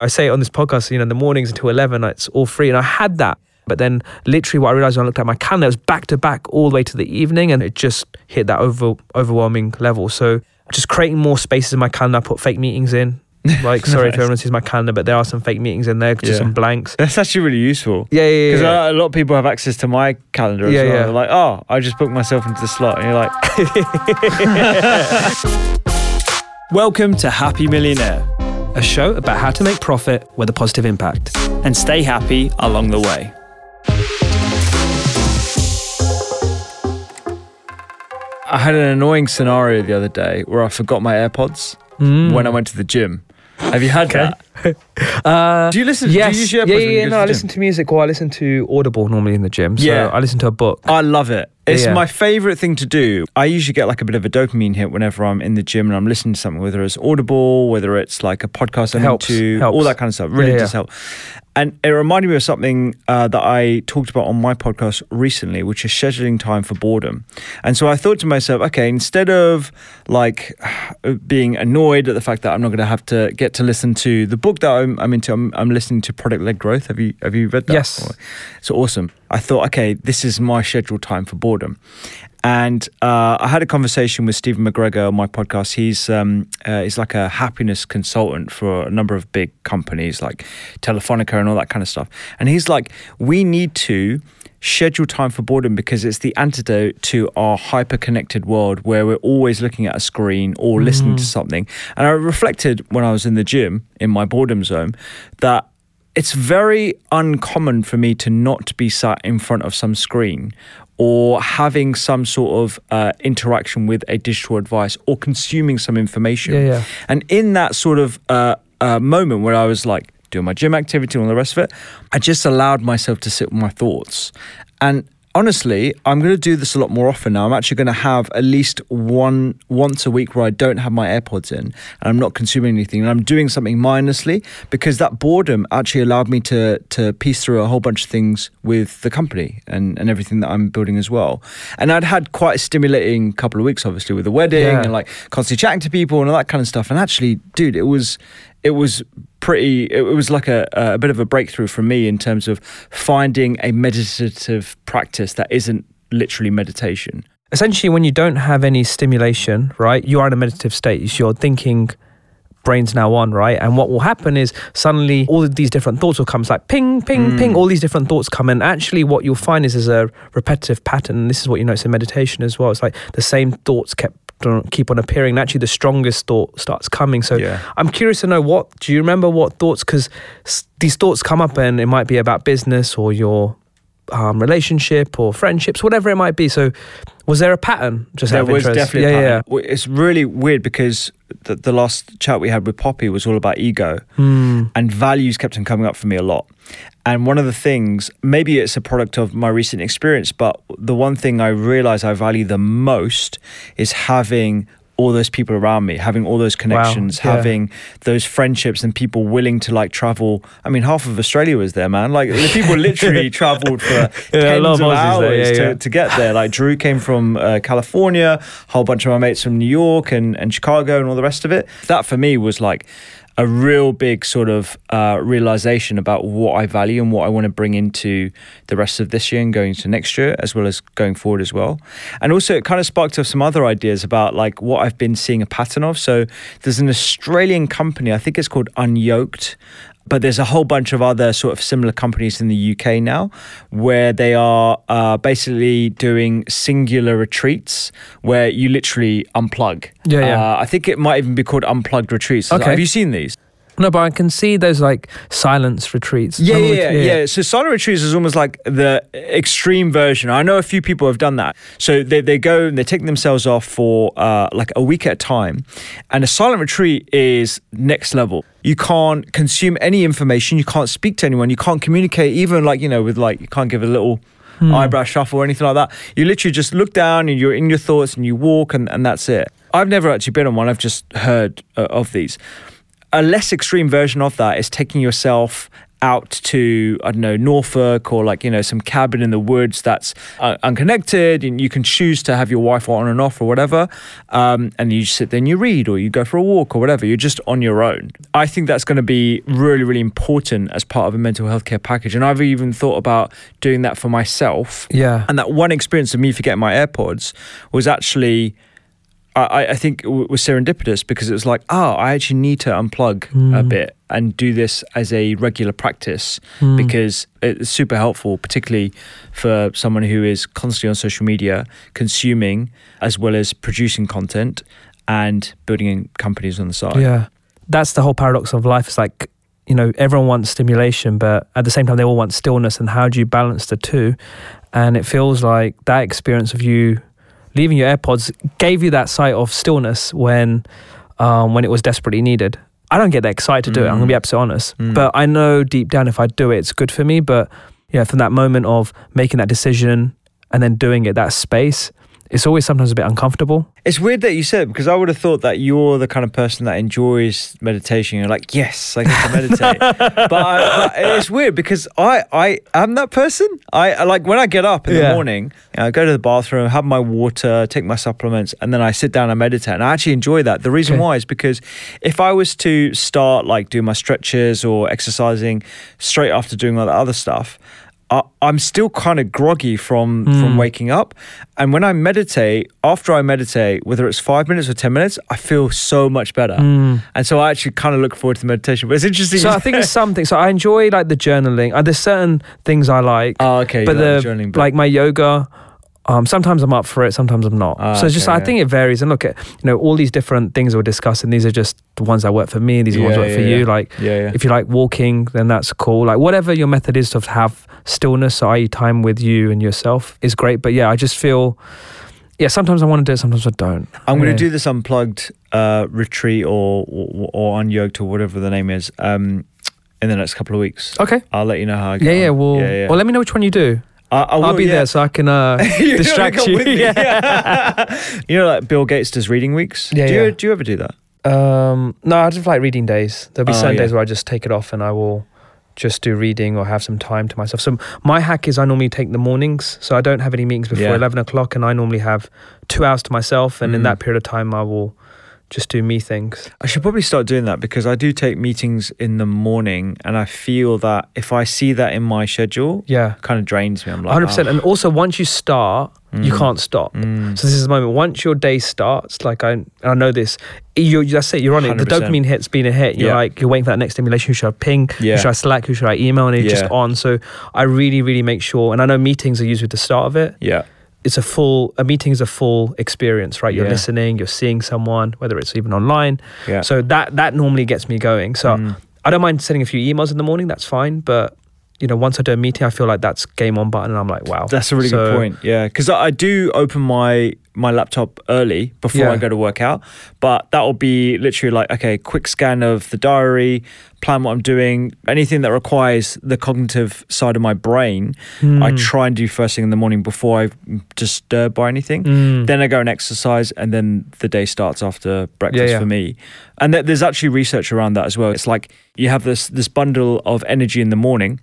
I say it on this podcast, you know, in the mornings until 11, it's all free. And I had that. But then literally what I realized when I looked at my calendar, it was back to back all the way to the evening and it just hit that over, overwhelming level. So just creating more spaces in my calendar, I put fake meetings in. Like, sorry if everyone sees my calendar, but there are some fake meetings in there, just Yeah. some blanks. That's actually really useful. Yeah, yeah, yeah. Because yeah. a lot of people have access to my calendar as Yeah, well. yeah. They're like, oh, I just booked myself into the slot. And you're like, Welcome to Happy Millionaire a show about how to make profit with a positive impact. and stay happy along the way. I had an annoying scenario the other day where I forgot my AirPods hmm. when I went to the gym. Have you had Okay. that? Uh, Do you listen? yes. Do you use your yeah, yeah, yeah. No, I listen to music or I listen to Audible normally in the gym. So Yeah. I listen to a book. I love it. It's Yeah. my favorite thing to do. I usually get like a bit of a dopamine hit whenever I'm in the gym and I'm listening to something, whether it's Audible, whether it's like a podcast I'm Helps, into, helps. all that kind of stuff. Really Yeah, does help. And it reminded me of something uh, that I talked about on my podcast recently, which is scheduling time for boredom. And so I thought to myself, okay, instead of like being annoyed at the fact that I'm not going to have to get to listen to the book that I'm, I'm into, I'm, I'm listening to Product Led Growth. Have you have you read that? Yes. It's awesome. I thought, okay, this is my scheduled time for boredom. And uh, I had a conversation with Stephen McGregor on my podcast. He's um, uh, he's like a happiness consultant for a number of big companies like Telefonica and all that kind of stuff. And he's like, we need to schedule time for boredom because it's the antidote to our hyper connected world where we're always looking at a screen or listening to something. And I reflected when I was in the gym in my boredom zone that it's very uncommon for me to not be sat in front of some screen or having some sort of uh, interaction with a digital device or consuming some information. Yeah, yeah. And in that sort of uh, uh, moment where I was like doing my gym activity and all the rest of it, I just allowed myself to sit with my thoughts. And honestly, I'm going to do this a lot more often now. I'm actually going to have at least one once a week where I don't have my AirPods in and I'm not consuming anything and I'm doing something mindlessly because that boredom actually allowed me to to piece through a whole bunch of things with the company and, and everything that I'm building as well. And I'd had quite a stimulating couple of weeks, obviously, with the wedding Yeah. and like constantly chatting to people and all that kind of stuff. And actually, dude, it was it was pretty it was like a, a bit of a breakthrough for me in terms of finding a meditative practice that isn't literally meditation. Essentially when you don't have any stimulation right you are in a meditative state. You're thinking brain's now on right? And what will happen is suddenly all of these different thoughts will come. It's like ping ping mm. ping all these different thoughts come. And actually what you'll find is there's a repetitive pattern. And this is what you notice in meditation as well. It's like the same thoughts kept keep on appearing and actually the strongest thought starts coming so Yeah. i'm curious to know what do you remember what thoughts because these thoughts come up and it might be about business or your um, relationship or friendships whatever it might be. So was there a pattern? Just there was interest? definitely yeah, yeah, it's really weird because the, the last chat we had with poppy was all about ego. Hmm. and values kept on coming up for me a lot. And one of the things maybe it's a product of my recent experience but the one thing i realize i value the most is having all those people around me having all those connections yeah. having those friendships and people willing to like travel i mean half of australia was there man like the people literally traveled for Yeah, a tens lot of of hours yeah, to, to get there. Like Drew came from uh, California, a whole bunch of my mates from New York and, and Chicago and all the rest of it. That for me was like a real big sort of uh, realization about what I value and what I want to bring into the rest of this year and going into next year, as well as going forward as well. And also, it kind of sparked off some other ideas about like what I've been seeing a pattern of. So there's an Australian company, I think it's called Unyoked but there's a whole bunch of other sort of similar companies in the UK now where they are uh, basically doing singular retreats where you literally unplug. Yeah, yeah. Uh, I think it might even be called unplugged retreats. Okay. Have you seen these? No, but I can see those like silence retreats. Yeah, yeah, yeah, yeah. So silent retreats is almost like the extreme version. I know a few people have done that. So they, they go and they take themselves off for uh, like a week at a time. And a silent retreat is next level. You can't consume any information. You can't speak to anyone. You can't communicate even like, you know, with like, you can't give a little eyebrow shuffle or anything like that. You literally just look down and you're in your thoughts and you walk and, and that's it. I've never actually been on one. I've just heard uh, of these a less extreme version of that is taking yourself out to I don't know Norfolk or like you know some cabin in the woods that's uh, unconnected, and you can choose to have your Wi-Fi on and off or whatever, um, and you sit there and you read or you go for a walk or whatever. You're just on your own. I think that's going to be really really important as part of a mental health care package, and I've even thought about doing that for myself. Yeah. And that one experience of me forgetting my AirPods was actually. I, I think it was serendipitous because it was like, oh, I actually need to unplug a Mm. bit and do this as a regular practice Mm. because it's super helpful, particularly for someone who is constantly on social media, consuming as well as producing content and building companies on the side. Yeah. That's the whole paradox of life. It's like, you know, everyone wants stimulation, but at the same time, they all want stillness. And how do you balance the two? And it feels like that experience of you leaving your AirPods gave you that sight of stillness when, um, when it was desperately needed. I don't get that excited to do it. I'm gonna be Mm. absolutely honest, Mm. but I know deep down if I do it, it's good for me. But yeah, from that moment of making that decision and then doing it, that space, it's always sometimes a bit uncomfortable. It's weird that you said it because I would have thought that you're the kind of person that enjoys meditation. You're like, yes, I get to meditate. but, I, but it's weird because I, I am that person. I I like when I get up in Yeah. the morning, you know, I go to the bathroom, have my water, take my supplements, and then I sit down and meditate. And I actually enjoy that. The reason Okay. why is because if I was to start like doing my stretches or exercising straight after doing all that other stuff, I, I'm still kind of groggy from from Mm. waking up, and when I meditate, after I meditate, whether it's five minutes or ten minutes, I feel so much better, Mm. and so I actually kind of look forward to the meditation. But it's interesting. So I think it's something. So I enjoy like the journaling. Uh, there's certain things I like, oh, okay, but like the journaling bit. like my yoga. Um, sometimes I'm up for it, sometimes I'm not. Ah, so it's just okay, I yeah. think it varies. And look at you know all these different things we're discussing. These are just the ones that work for me. These are the ones that work for you. Like if you like walking, then that's cool. Like whatever your method is to have stillness, so i.e. time with you and yourself, is great. But yeah, I just feel. Yeah, sometimes I want to do it, sometimes I don't. I'm going to do this unplugged uh, retreat or, or or unyoked or whatever the name is um, in the next couple of weeks. Okay. I'll let you know how. I get Yeah, yeah. on. Well, yeah, yeah. well, let me know which one you do. I, I I'll be yeah. there so I can uh, distract you. Yeah. you know, like Bill Gates does reading weeks. Yeah, do you yeah. do you ever do that? Um, no, I just like reading days. There'll be Oh, certain yeah. where I just take it off and I will just do reading or have some time to myself. So my hack is I normally take the mornings, so I don't have any meetings before Yeah. eleven o'clock, and I normally have two hours to myself. And in Mm. that period of time, I will just do me things. I should probably start doing that because I do take meetings in the morning, and I feel that if I see that in my schedule, Yeah, it kind of drains me. I'm like, hundred percent. "Oh, And also, once you start, you Mm. can't stop. mm." So this is the moment. Once your day starts, like I, and I know this, you that's it. You're on it. The 100%. dopamine hit's been a hit. You're Yeah. like you're waiting for that next stimulation. Who should I ping? Yeah. Who should I Slack? Who should I email? And it's just Yeah. on. So I really, really make sure. And I know meetings are usually the start of it. yeah, It's a full. A meeting is a full experience, right? You're Yeah. listening. You're seeing someone, whether it's even online. yeah. So that that normally gets me going. So Mm. I don't mind sending a few emails in the morning. That's fine. But you know, once I do a meeting, I feel like that's game on button, and I'm like, wow. That's a really So- good point. Yeah, because I, I do open my my laptop early before Yeah. I go to work out, but that will be literally like okay, quick scan of the diary, plan what I'm doing, anything that requires the cognitive side of my brain. I Mm. try and do first thing in the morning before I'm disturbed by anything. Mm. Then I go and exercise, and then the day starts after breakfast yeah. for me. And th- there's actually research around that as well. It's like you have this this bundle of energy in the morning,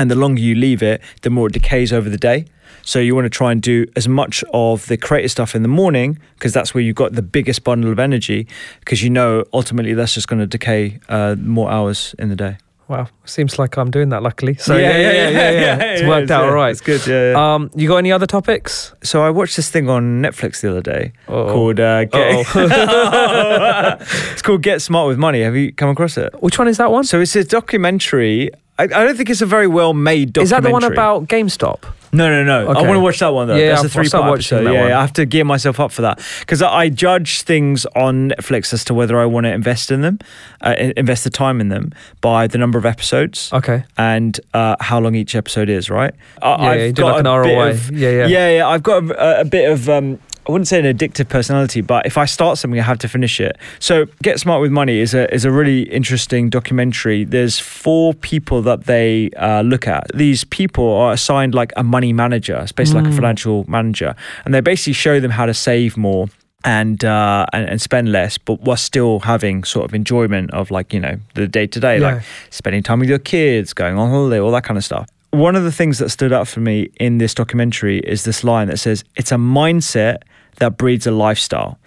and the longer you leave it, the more it decays over the day. So you want to try and do as much of the creative stuff in the morning because that's where you've got the biggest bundle of energy. Because you know ultimately that's just going to decay uh, more hours in the day. Wow, seems like I'm doing that. Luckily, so yeah, yeah, yeah, yeah. yeah, It's worked out all right. It's good. Yeah. yeah. Um, you got any other topics? so I watched this thing on Netflix the other day Uh-oh. called uh, Get. it's called Get Smart with Money. Have you come across it? Which one is that one? So it's a documentary. I, I don't think it's a very well made documentary. Is that the one about GameStop? No, no, no. I want to watch that one though. Yeah, That's a three part episode. that Yeah, one. yeah, I have to gear myself up for that because I, I judge things on Netflix as to whether I want to invest in them, uh, invest the time in them by the number of episodes Okay. and uh, how long each episode is. Right? I, Yeah, yeah, you do like an ROI. of- Yeah, yeah. yeah, yeah. I've got a, a bit of. Um, I wouldn't say an addictive personality, but if I start something, I have to finish it. So, Get Smart with Money is a is a really interesting documentary. There's four people that they uh, look at. These people are assigned like a money manager. It's basically like a Mm. financial manager, and they basically show them how to save more. and, uh, and and spend less, but while still having sort of enjoyment of like you know the day to day, like spending time with your kids, going on holiday, all that kind of stuff. One of the things that stood out for me in this documentary is this line that says, "It's a mindset that breeds a lifestyle."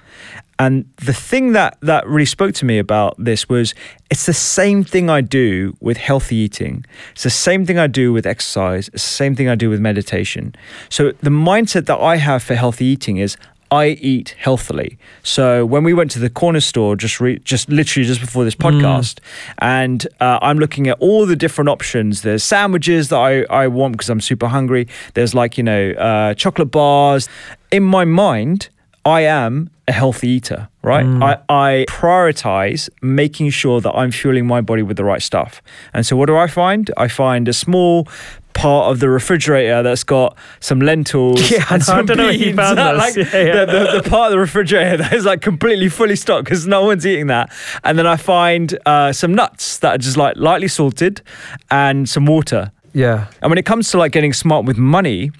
And the thing that that really spoke to me about this was it's the same thing I do with healthy eating. It's the same thing I do with exercise. It's the same thing I do with meditation. So the mindset that I have for healthy eating is I eat healthily. So when we went to the corner store, just re- just literally just before this podcast, and uh, I'm looking at all the different options. There's sandwiches that I, I want because I'm super hungry. There's like you know uh, chocolate bars. In my mind, I am a healthy eater, right? I, I prioritize making sure that I'm fueling my body with the right stuff. And so what do I find? I find a small part of the refrigerator that's got some lentils Yeah, I and know. I don't know where you beans. found like. Yeah, yeah. The, the, the part of the refrigerator that is like completely fully stocked because no one's eating that. And then I find uh, some nuts that are just like lightly salted and some water. Yeah. And when it comes to like getting smart with money,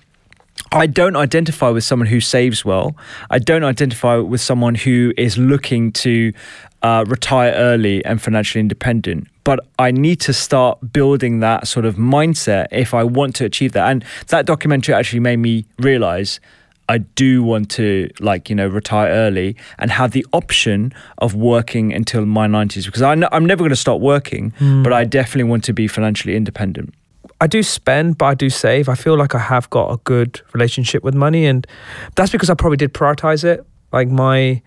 I don't identify with someone who saves well. I don't identify with someone who is looking to uh, retire early and financially independent. But I need to start building that sort of mindset if I want to achieve that. And that documentary actually made me realize I do want to like you know retire early and have the option of working until my 90s because I I'm never going to stop working, but I definitely want to be financially independent. I do spend, but I do save. I feel like I have got a good relationship with money, and that's because I probably did prioritize it. Like my,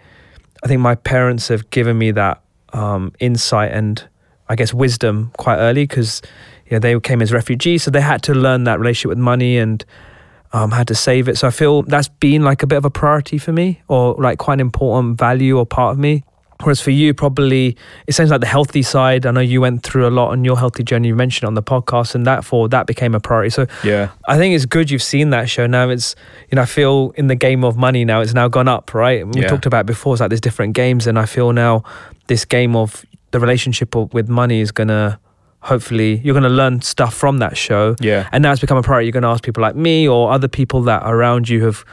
I think my parents have given me that um, insight and I guess wisdom quite early because you know, they came as refugees, so they had to learn that relationship with money and um, had to save it. So I feel that's been like a bit of a priority for me, or like quite an important value or part of me. Whereas for you, probably it seems like the healthy side. I know you went through a lot on your healthy journey. You mentioned on the podcast, and that for that became a priority. So Yeah. I think it's good you've seen that show. Now it's you know I feel in the game of money now it's now gone up, right? We Yeah. talked about it before. It's like there's different games, and I feel now this game of the relationship with money is gonna hopefully you're gonna learn stuff from that show. Yeah. And now it's become a priority. You're going to ask people like me or other people that around you have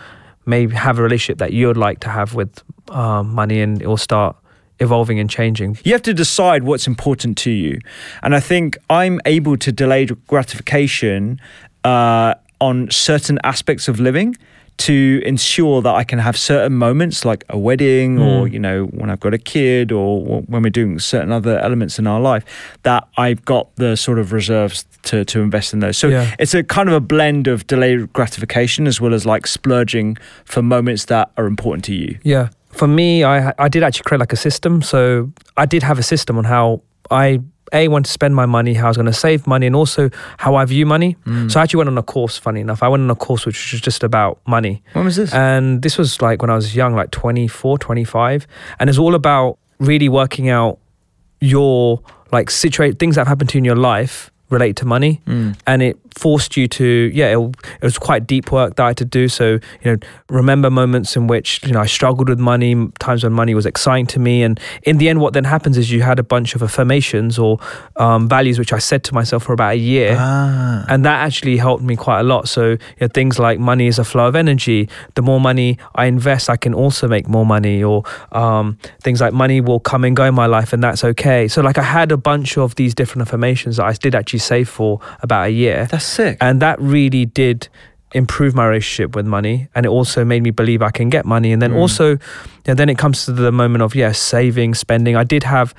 maybe have a relationship that you'd like to have with um, money, and it will start evolving and changing. You have to decide what's important to you. And I think I'm able to delay gratification uh, on certain aspects of living to ensure that I can have certain moments like a wedding or, you know, when I've got a kid or when we're doing certain other elements in our life that I've got the sort of reserves to, to invest in those. So Yeah. it's a kind of a blend of delayed gratification as well as like splurging for moments that are important to you. Yeah. For me, I I did actually create like a system. So I did have a system on how I a want to spend my money, how I was going to save money, and also how I view money. So I actually went on a course. Funny enough, I went on a course which was just about money. When was this? And this was like when I was young, like 24, 25. And it's all about really working out your like situate things that have happened to you in your life relate to money. Mm. And it forced you to, yeah, it, it was quite deep work that I had to do. So, you know, remember moments in which, you know, I struggled with money, times when money was exciting to me. And in the end, what then happens is you had a bunch of affirmations or um, values which I said to myself for about a year Ah. and that actually helped me quite a lot. So you know, things like money is a flow of energy. The more money I invest, I can also make more money. Or um, things like money will come and go in my life, and that's okay. So like I had a bunch of these different affirmations that I did actually save for about a year, That's sick. and that really did improve my relationship with money and it also made me believe I can get money and then Mm. also you know, then it comes to the moment of yes saving spending I did have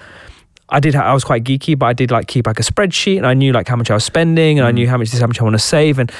I did. Ha- I was quite geeky, but I did like keep like a spreadsheet, and I knew like how much I was spending, and I Mm. knew how much this, how much I want to save. And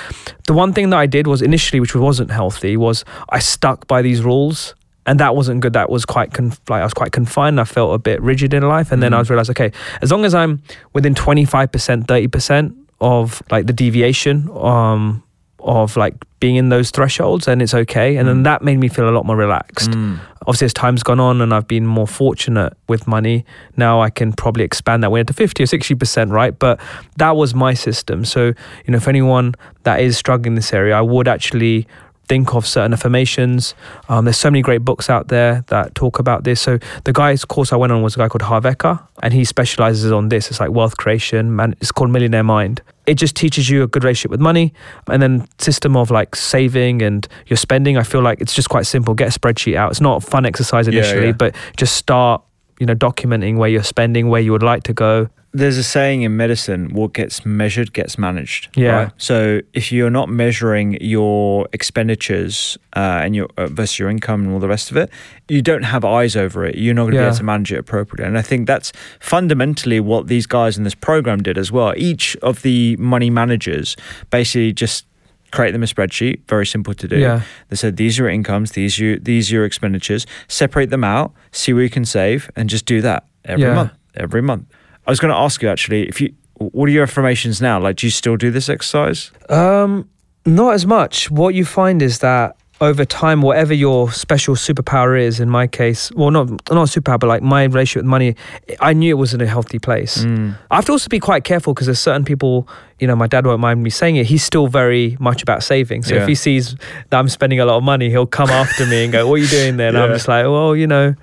the one thing that I did was initially, which wasn't healthy, was I stuck by these rules, and that wasn't good. That was quite conf- like I was quite confined. I felt a bit rigid in life, and then I Mm. was realized, okay, as long as I'm within twenty five percent, thirty percent of like the deviation, um, of like being in those thresholds, and it's okay. And then Mm. that made me feel a lot more relaxed Mm. obviously as time's gone on and I've been more fortunate with money, now I can probably expand that way to 50 or 60%, right? But that was my system. So, you know, if anyone that is struggling in this area, I would actually think of certain affirmations. Um, there's so many great books out there that talk about this. So the guy's course I went on was a guy called Harv Eker, and he specializes on this. It's like wealth creation. Man, it's called Millionaire Mind. It just teaches you a good relationship with money, and then system of like saving and your spending. I feel like it's just quite simple. Get a spreadsheet out. It's not a fun exercise Yeah, initially, yeah. but just start. You know, documenting where you're spending, where you would like to go. There's a saying in medicine what gets measured gets managed Yeah. right? so if you're not measuring your expenditures uh, and your uh, versus your income and all the rest of it you don't have eyes over it you're not going to be able to manage it appropriately and i think that's fundamentally what these guys in this program did as well each of the money managers basically just create them a spreadsheet very simple to do Yeah. they said these are your incomes these are your, these are your expenditures separate them out see where you can save and just do that every Yeah. month every month I was going to ask you actually if you what are your affirmations now? Like, do you still do this exercise? Um, not as much. What you find is that over time, whatever your special superpower is, in my case, well, not not superpower, but like my relationship with money, I knew it was in a healthy place. Mm. I have to also be quite careful because there's certain people, you know, my dad won't mind me saying it. He's still very much about saving. So Yeah. if he sees that I'm spending a lot of money, he'll come after me and go, "What are you doing there?" And I'm just like, "Well, you know."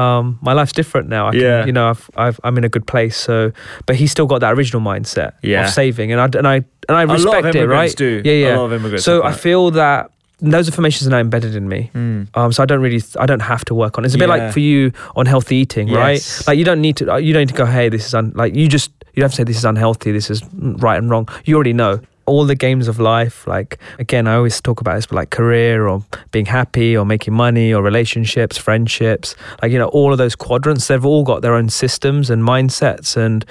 Um, my life's different now. I can, Yeah. you know, I've, I've, I'm in a good place. So, but he's still got that original mindset Yeah. of saving, and I and I and I A lot of respect it, right? do. Yeah, yeah. A lot of immigrants So I that. feel that those informations are now embedded in me. Mm. Um, so I don't really, I don't have to work on. it. It's a bit Yeah. like for you on healthy eating, Yes. right? Like you don't need to, you don't need to go, hey, this is un, like you just, you don't have to say this is unhealthy, this is right and wrong. You already know. All the games of life, like again, I always talk about this, but like career or being happy or making money or relationships, friendships, like you know, all of those quadrants, they've all got their own systems and mindsets, and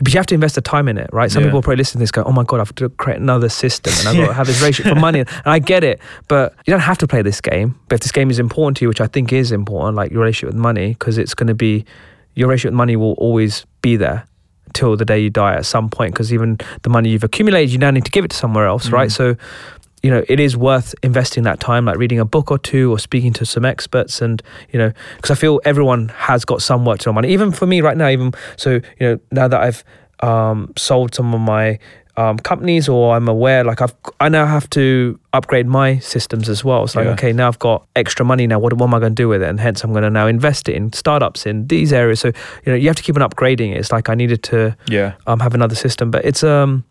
but you have to invest the time in it, right? Some Yeah. people probably listen to this go, oh my god, I've got to create another system and I've got to have this relationship for money, and I get it, but you don't have to play this game. But if this game is important to you, which I think is important, like your relationship with money, because it's going to be your relationship with money will always be there till the day you die at some point because even the money you've accumulated you now need to give it to somewhere else right Mm. so you know it is worth investing that time like reading a book or two or speaking to some experts and you know because i feel everyone has got some work to do on money even for me right now even so you know now that i've um, sold some of my um, companies or i'm aware like i've i now have to upgrade my systems as well it's like Yeah. okay now i've got extra money now what, what am i going to do with it and hence i'm going to now invest it in startups in these areas so you know you have to keep on upgrading it it's like i needed to Yeah. um, have another system. But it's um,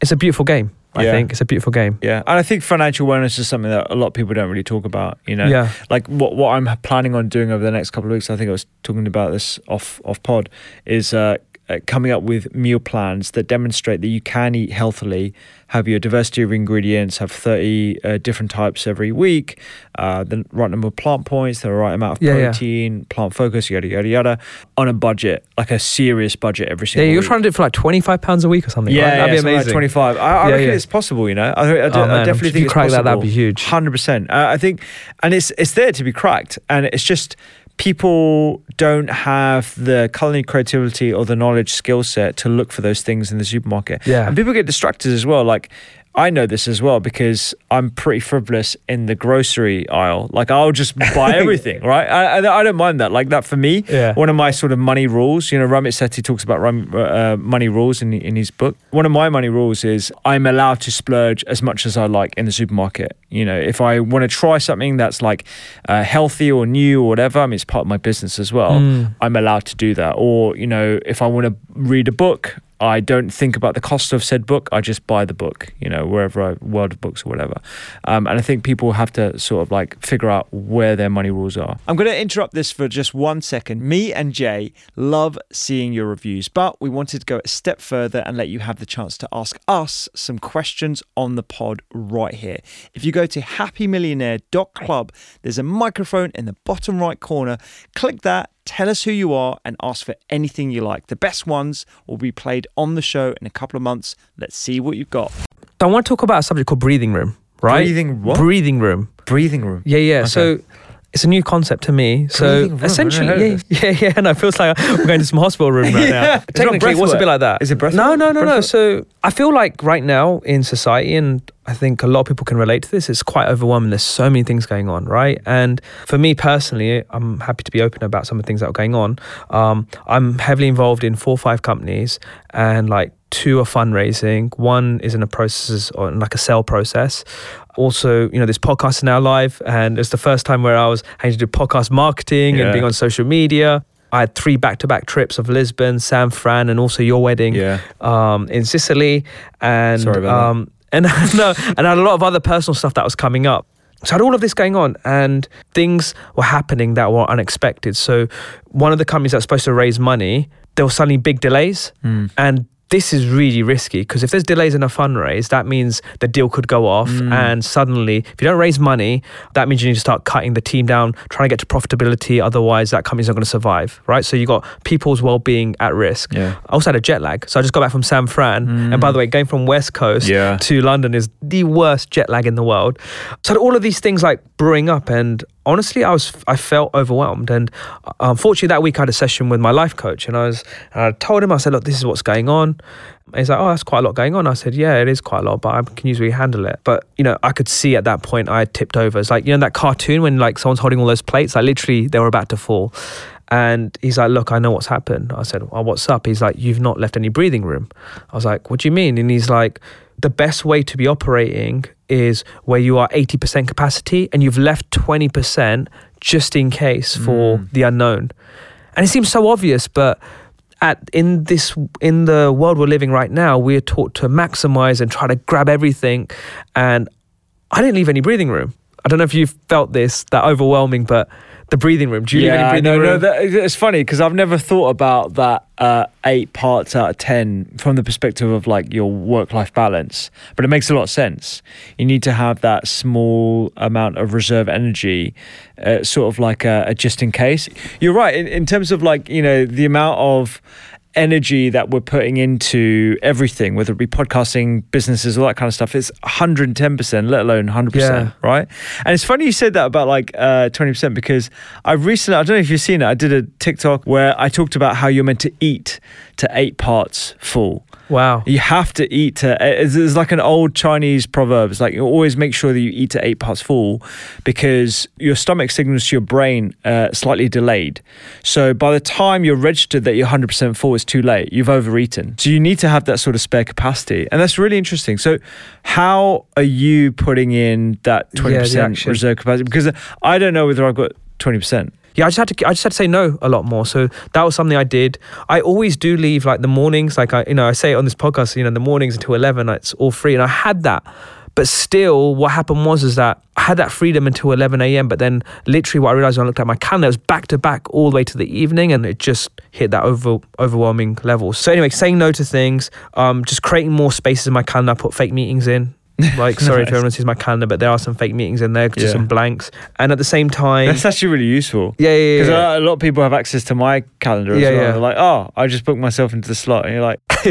it's a beautiful game. I Yeah. think it's a beautiful game. Yeah, and I think financial wellness is something that a lot of people don't really talk about. You know, Yeah, like what what I'm planning on doing over the next couple of weeks. I think I was talking about this off off pod is uh, uh, coming up with meal plans that demonstrate that you can eat healthily, have your diversity of ingredients, have 30 uh, different types every week, uh, the right number of plant points, the right amount of Yeah, yeah. protein, plant focus, yada yada yada, on a budget, like a serious budget every single yeah. You're week. trying to do it for like twenty five pounds a week or something. Yeah, right? that'd yeah, be something like amazing. 25. I, I Yeah, reckon yeah. it's possible, you know. I, I, I Oh, man, definitely if think you it's crack that, possible. that'd be huge. 100%. Uh, I think, and it's it's there to be cracked. And it's just people don't have the culinary creativity or the knowledge skill set to look for those things in the supermarket. Yeah. And people get distracted as well. Like, I know this as well because I'm pretty frivolous in the grocery aisle. Like, I'll just buy everything, right? I, I, I don't mind that. Like, that for me, Yeah. one of my sort of money rules, you know, Ramit Sethi talks about uh, money rules in, in his book. One of my money rules is I'm allowed to splurge as much as I like in the supermarket. You know, if I want to try something that's like uh, healthy or new or whatever, I mean, it's part of my business as well. Mm. I'm allowed to do that. Or, you know, if I want to read a book, I don't think about the cost of said book. I just buy the book, you know, wherever I, World of Books or whatever. Um, and I think people have to sort of like figure out where their money rules are. I'm going to interrupt this for just one second. Me and Jay love seeing your reviews, but we wanted to go a step further and let you have the chance to ask us some questions on the pod right here. If you go to happymillionaire.club, there's a microphone in the bottom right corner. Click that Tell us who you are and ask for anything you like. The best ones will be played on the show in a couple of months. Let's see what you've got. So I want to talk about a subject called breathing room. Right? Breathing what? Breathing room. Breathing room. Yeah, yeah. Okay. So it's a new concept to me. So room, essentially, yeah, yeah, yeah. And I feels like we're going to some hospital room right now. Yeah. Not Technically, it was a bit like that. Is it breath No, work? no, no, no. Breath So I feel like right now in society, and I think a lot of people can relate to this. It's quite overwhelming. There's so many things going on, right? And for me personally, I'm happy to be open about some of the things that are going on. Um, I'm heavily involved in four or five companies, and like two are fundraising, one is in a process or like a sale process. Also, you know, this podcast is now live, and it's the first time where I was having to do podcast marketing Yeah. and being on social media. I had three back-to-back trips of Lisbon, San Fran, and also your wedding Yeah. um, in Sicily, and Sorry about that. um, and no, and I had a lot of other personal stuff that was coming up. So I had all of this going on, and things were happening that were unexpected. So one of the companies that's supposed to raise money, there were suddenly big delays, Mm. and this is really risky because if there's delays in a fundraise, that means the deal could go off, Mm. and suddenly, if you don't raise money, that means you need to start cutting the team down, trying to get to profitability. Otherwise, that company's not going to survive, right? So you've got people's well-being at risk. Yeah. I also had a jet lag, so I just got back from San Fran, and by the way, going from West Coast Yeah. to London is the worst jet lag in the world. So all of these things like brewing up, and honestly, I was I felt overwhelmed. And uh, unfortunately, that week I had a session with my life coach, and I was and I told him I said, look, this is what's going on. And he's like, oh, that's quite a lot going on. I said, yeah, it is quite a lot, but I can usually handle it. But you know, I could see at that point I tipped over. It's like you know that cartoon when like someone's holding all those plates, like literally they were about to fall. And he's like, Look, I know what's happened. I said, Oh, what's up? He's like, You've not left any breathing room. I was like, What do you mean? And he's like, The best way to be operating is where you are 80% capacity and you've left 20% just in case for mm. the unknown. And it seems so obvious, but at in this in the world we're living right now, we're taught to maximize and try to grab everything. And I didn't leave any breathing room. I don't know if you've felt this, that overwhelming, but the breathing room. Do you leave any breathing no, room? no, that, it's funny because I've never thought about that uh, eight parts out of ten from the perspective of like your work-life balance. But it makes a lot of sense. You need to have that small amount of reserve energy, uh, sort of like a, a just in case. You're right in, in terms of like you know the amount of energy that we're putting into everything, whether it be podcasting, businesses, all that kind of stuff, it's 110%, let alone 100%, Yeah. right? And it's funny you said that about like uh, 20% because I recently, I don't know if you've seen it, I did a TikTok where I talked about how you're meant to eat to eight parts full. Wow. You have to eat to. It's, it's like an old Chinese proverb. It's like you always make sure that you eat to eight parts full, because your stomach signals to your brain uh, slightly delayed. So by the time you're registered that you're 100% full, it's too late. You've overeaten. So you need to have that sort of spare capacity, and that's really interesting. So how are you putting in that 20% action. reserve capacity? Because I don't know whether I've got 20%. Yeah, I just had to. I just had to say no a lot more. So that was something I did. I always do leave like the mornings. Like I, you know, I say it on this podcast. You know, the mornings until eleven, it's all free, and I had that. But still, what happened was is that I had that freedom until eleven a.m. But then, literally, what I realized when I looked at my calendar it was back to back all the way to the evening, and it just hit that over overwhelming level. So anyway, saying no to things, um, just creating more spaces in my calendar. I put fake meetings in. Like, sorry if Nice. everyone sees my calendar, but there are some fake meetings in there, just Yeah. some blanks. And at the same time, That's actually really useful. yeah, yeah, yeah. Because yeah. a lot of people have access to my calendar as Yeah, well. yeah. They're like, oh, I just booked myself into the slot. And you're like,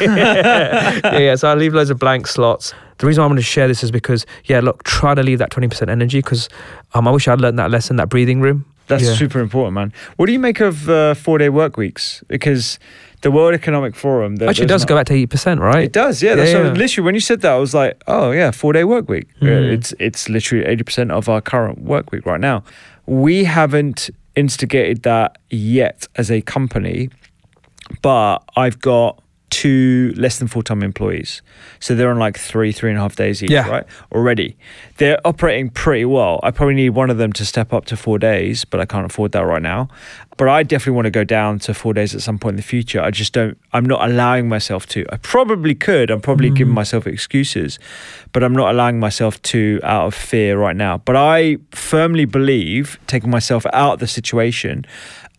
yeah, yeah. So I leave loads of blank slots. The reason why I wanted to share this is because, yeah, look, try to leave that 20% energy because um, I wish I'd learned that lesson, that breathing room. That's Yeah. super important, man. What do you make of uh, four day work weeks? Because the World Economic Forum there- Actually, it does not- go back to 80%, right? It does, yeah. That's Yeah, what- yeah. literally when you said that, I was like, oh yeah, four day work week. Uh, Mm. It's it's literally eighty percent of our current work week right now. We haven't instigated that yet as a company, but I've got two less than full time employees, so they're on like three three and a half days each, Yeah. right? Already, they're operating pretty well. I probably need one of them to step up to four days, but I can't afford that right now. But I definitely want to go down to four days at some point in the future. I just don't. I'm not allowing myself to. I probably could. I'm probably mm. giving myself excuses, but I'm not allowing myself to out of fear right now. But I firmly believe taking myself out of the situation,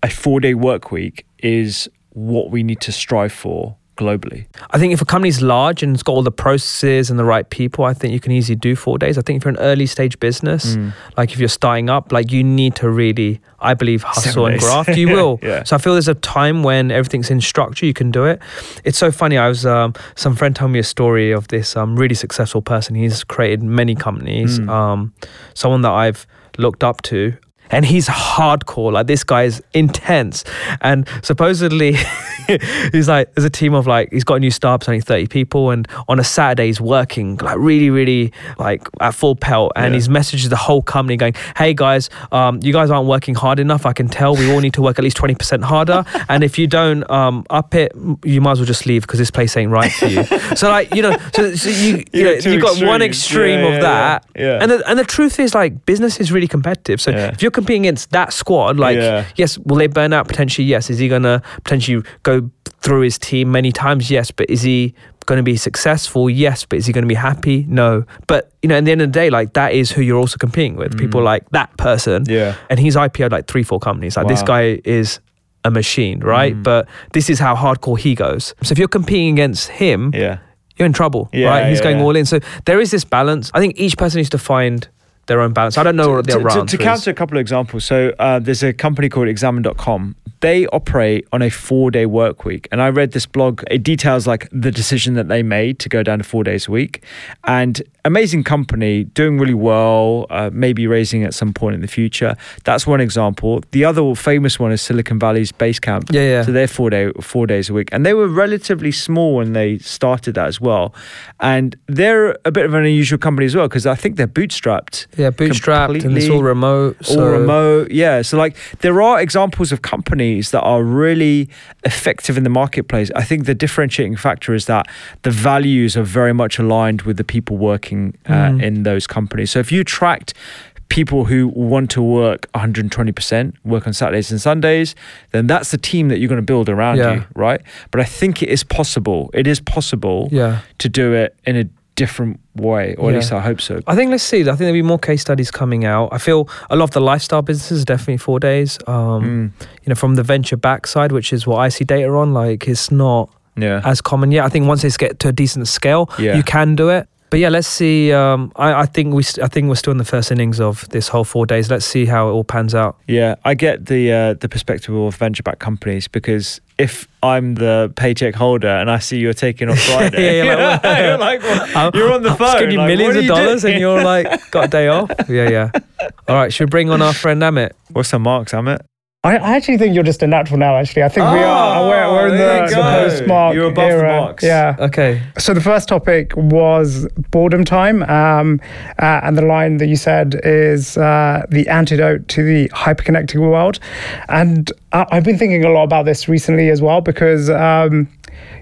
a four day work week is what we need to strive for globally. I think if a company's large and it's got all the processes and the right people, I think you can easily do four days. I think if you're an early stage business, Mm. like if you're starting up, like you need to really, I believe, hustle and graft. You will. Yeah. So I feel there's a time when everything's in structure, you can do it. It's so funny. I was um, some friend told me a story of this um, really successful person. He's created many companies. Mm. Um, someone that I've looked up to. And he's hardcore. Like this guy is intense, and supposedly he's like there's a team of like he's got a new startup, only thirty people, and on a Saturday he's working like really, really like at full pelt, and Yeah. he's messages the whole company going, "Hey guys, um, you guys aren't working hard enough. I can tell. We all need to work at least twenty percent harder, and if you don't um, up it, you might as well just leave because this place ain't right for you." so like you know, so, so you you know, you've got one extreme Yeah, of yeah, that, and the, and the truth is like business is really competitive. So if you're competing against that squad, like Yeah. yes, will they burn out potentially? Yes. Is he gonna potentially go through his team many times? Yes. But is he going to be successful? Yes. But is he going to be happy? No. But you know, at the end of the day, like that is who you're also competing with. People like that person. Mm. Yeah. And he's IPO'd like three, four companies. Like this guy is a machine, right? Mm. But this is how hardcore he goes. So if you're competing against him, Yeah. you're in trouble, Yeah, right? He's yeah, going all in. So there is this balance. I think each person needs to find their own balance. I don't know what to, their to, answer to counter a couple of examples so uh, there's a company called examine.com they operate on a four day work week and i read this blog. It details like the decision that they made to go down to four days a week and amazing company doing really well uh, maybe raising at some point in the future. That's one example. The other famous one is silicon valley's basecamp. Yeah, yeah. so they're four day four days a week and they were relatively small when they started that as well. And they're a bit of an unusual company as well because i think they're bootstrapped Yeah, bootstrapped and it's all remote. all remote. Yeah. So like there are examples of companies that are really effective in the marketplace. I think the differentiating factor is that the values are very much aligned with the people working uh, Mhm. in those companies. So if you attract people who want to work 120% work on saturdays and sundays then that's the team that you're going to build around Yeah. you right but i think it is possible it is possible Yeah. to do it in a different way or at least i hope so I think let's see. I think there'll be more case studies coming out. I feel a lot of the lifestyle businesses definitely four days. Um, Mm, You know, from the venture back side, which is what I see data on, like it's not yeah as common yet. I think once they get to a decent scale, Yeah. you can do it. But yeah, let's see. Um, I, I think we, st- I think we're still in the first innings of this whole four days. Let's see how it all pans out. Yeah, I get the uh, the perspective of venture backed companies because if I'm the paycheck holder and I see you're taking off Friday, Yeah, you're like, what? you're like, well, you're on the I'm phone, giving you like, millions of you dollars, doing? and you're like, got a day off. Yeah, yeah. All right, should we bring on our friend Amit? What's the marks, Amit? I, actually think you're just a natural now. Actually, I think we are. Oh, We're, we're in the, the postmark You're above the era. Yeah. Okay. So the first topic was boredom time, um, uh, and the line that you said is uh, the antidote to the hyperconnected world. And I, I've been thinking a lot about this recently as well because. Um,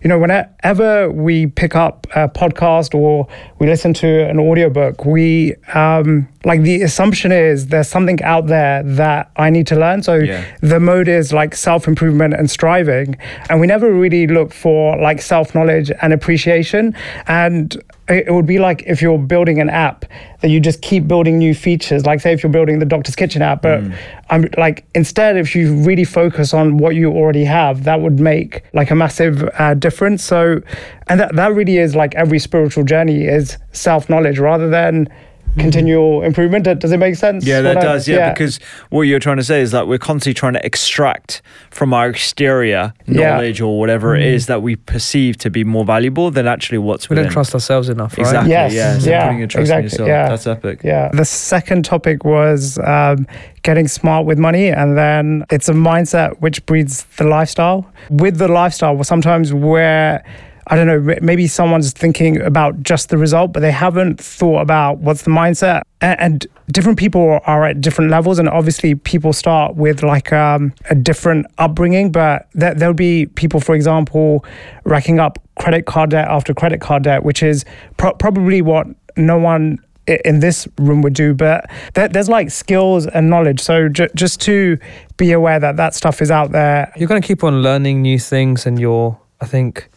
you know, whenever we pick up a podcast or we listen to an audiobook, we um, like the assumption is there's something out there that I need to learn. So Yeah. the mode is like self improvement and striving. And we never really look for like self knowledge and appreciation. And it would be like if you're building an app that you just keep building new features. Like, say, if you're building the Doctor's Kitchen app, but I'm like, instead, if you really focus on what you already have, that would make like a massive uh, difference. So, and that, that really is like every spiritual journey is self knowledge rather than continual improvement. Does it make sense? Yeah, that What I- does. Yeah, because what you're trying to say is that we're constantly trying to extract from our exterior Yeah. knowledge or whatever it is that we perceive to be more valuable than actually what's We within. don't trust ourselves enough, right? Exactly. Yes, Yeah. So yeah, putting your trust exactly, in yourself. yeah. That's epic. Yeah. The second topic was um, getting smart with money, and then it's a mindset which breeds the lifestyle. With the lifestyle, well, sometimes where I don't know, maybe someone's thinking about just the result, but they haven't thought about what's the mindset. And, and different people are at different levels, and obviously, people start with like um, a different upbringing. But there, there'll be people, for example, racking up credit card debt after credit card debt, which is pro- probably what no one in this room would do but there, there's like skills and knowledge so ju- just to be aware that that stuff is out there You're going to keep on learning new things, and you're, I think,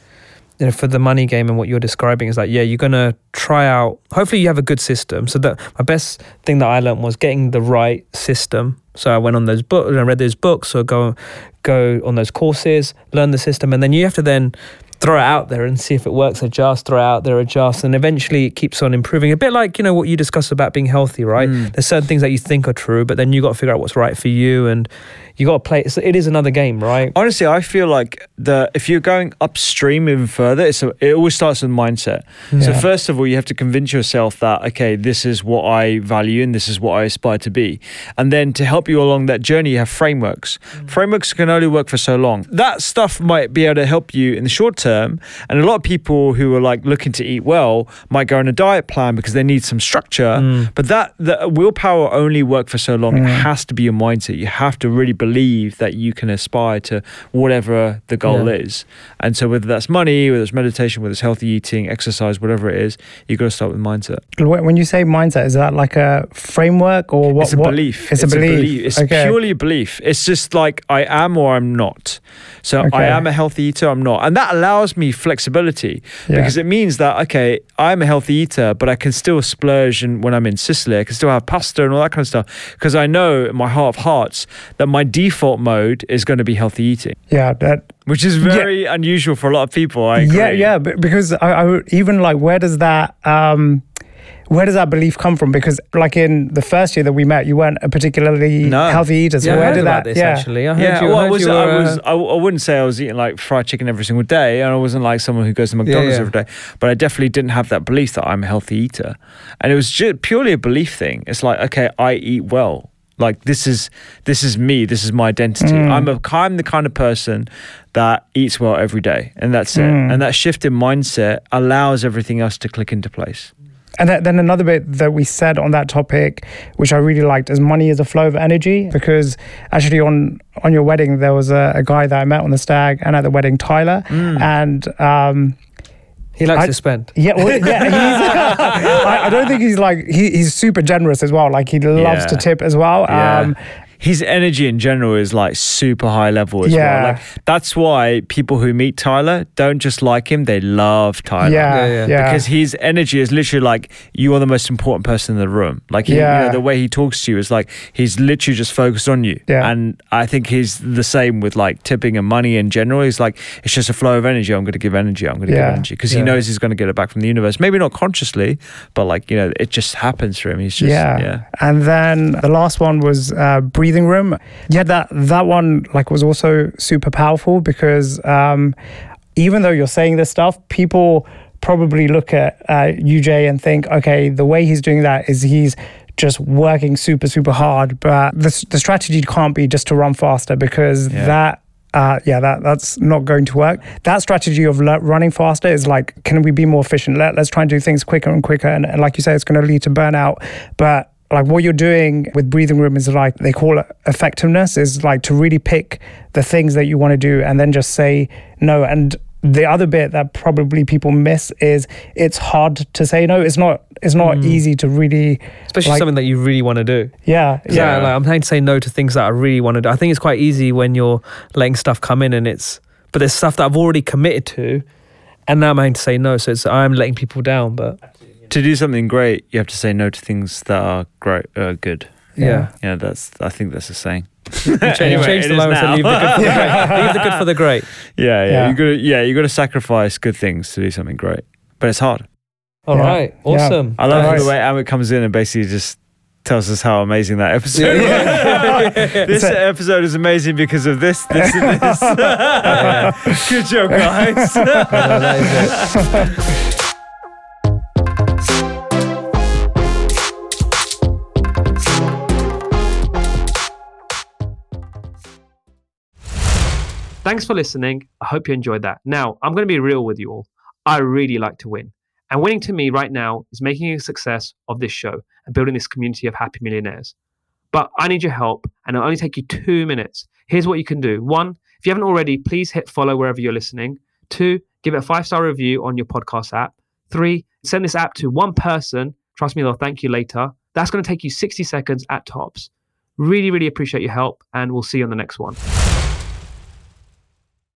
you know, for the money game and what you're describing is like, yeah, you're going to try out. Hopefully, you have a good system. So that my best thing that I learned was getting the right system. So I went on those books, and I read those books, or go go on those courses, learn the system, and then you have to then throw it out there and see if it works. Adjust, throw it out there, adjust, and eventually it keeps on improving. A bit like you know what you discussed about being healthy, right? Mm. There's certain things that you think are true, but then you got to figure out what's right for you, and you got to play. It's, it is another game, right? Honestly, I feel like the if you're going upstream even further, it's a, it always starts with mindset. So first of all, you have to convince yourself that okay, this is what I value and this is what I aspire to be. And then to help you along that journey, you have frameworks. Frameworks can only work for so long. That stuff might be able to help you in the short term. And a lot of people who are like looking to eat well might go on a diet plan because they need some structure. Mm. But that the willpower only work for so long. It has to be your mindset. You have to really believe that you can aspire to whatever the goal Yeah. is. And so whether that's money, whether it's meditation, whether it's healthy eating, exercise, whatever it is, you've got to start with mindset. When you say mindset, is that like a framework or what? it's a what- belief. It's, a belief. It's okay. purely a belief. It's just like I am or I'm not. So I am a healthy eater, I'm not. And that allows me flexibility Yeah. because it means that, okay, I'm a healthy eater, but I can still splurge and when I'm in Sicily. I can still have pasta and all that kind of stuff because I know in my heart of hearts that my default mode is going to be healthy eating, yeah, that which is very unusual for a lot of people. I agree. Yeah, yeah, because I, I even like where does that um where does that belief come from? Because like in the first year that we met, you weren't a particularly No. healthy eater. So yeah, I where heard did about that? this yeah, actually. I heard Yeah, you. well, I I was, you I was, uh, I, I wouldn't say I was eating like fried chicken every single day, and I wasn't like someone who goes to McDonald's yeah. every day. But I definitely didn't have that belief that I'm a healthy eater, and it was just purely a belief thing. It's like, okay, I eat well. Like this is this is me. This is my identity. Mm. I'm a I'm the kind of person that eats well every day, and that's it. Mm. And that shift in mindset allows everything else to click into place. And then- then another bit that we said on that topic, which I really liked, is money is a flow of energy. Because actually, on on your wedding, there was a, a guy that I met on the stag, and at the wedding, Tyler, Mm. and. Um, he likes I- to spend. yeah, well, yeah, he's, I, I don't think he's like he, he's super generous as well. Like he loves Yeah. to tip as well. Yeah. Um, His energy in general is like super high level as Yeah. well. Like that's why people who meet Tyler don't just like him; they love Tyler. yeah, Yeah, yeah, yeah. because his energy is literally like you are the most important person in the room. Like he, you Yeah. know, the way he talks to you is like he's literally just focused on you. Yeah. And I think he's the same with like tipping and money in general. He's like it's just a flow of energy. I'm going to give energy. I'm going to Yeah. give energy because he knows he's going to get it back from the universe. Maybe not consciously, but like you know, it just happens for him. He's just yeah. yeah. And then the last one was uh, breathing room. Yeah, that that one like was also super powerful because um, even though you're saying this stuff, people probably look at uh, UJ and think, okay, the way he's doing that is he's just working super super hard, but the the strategy can't be just to run faster because Yeah. that. Uh, yeah, that that's not going to work. That strategy of le- running faster is like, can we be more efficient? Let, let's try and do things quicker and quicker. And, and like you say, it's going to lead to burnout. But like what you're doing with breathing room is like they call it effectiveness is like to really pick the things that you want to do and then just say no. And the other bit that probably people miss is it's hard to say no. It's not. It's not mm. easy to really, Especially like- something that you really want to do. yeah, Yeah, Yeah. like I'm trying to say no to things that I really want to do. I think it's quite easy when you're letting stuff come in and it's, but there's stuff that I've already committed to, and now I'm having to say no. So it's I'm letting people down. But To do something great, you have to say no to things that are great, uh, good. yeah, Yeah, that's. I think that's a saying. change, Anyway, change the is line and now. leave the good for the great. Leave the good for the great. Yeah, yeah. Yeah. You got to, yeah, you got to sacrifice good things to do something great, but it's hard. All Yeah. right, Yeah. awesome. I love Nice. the way Amit comes in and basically just tells us how amazing that episode. Yeah. this It's a- episode is amazing because of this, this, and this. Good job, guys. Thanks for listening. I hope you enjoyed that. Now, I'm going to be real with you all. I really like to win. And winning to me right now is making a success of this show and building this community of happy millionaires. But I need your help, and it'll only take you two minutes. Here's what you can do. One, if you haven't already, please hit follow wherever you're listening. Two, give it a five star review on your podcast app. Three, send this app to one person. Trust me, they'll thank you later. That's going to take you 60 seconds at tops. Really, really appreciate your help, and we'll see you on the next one.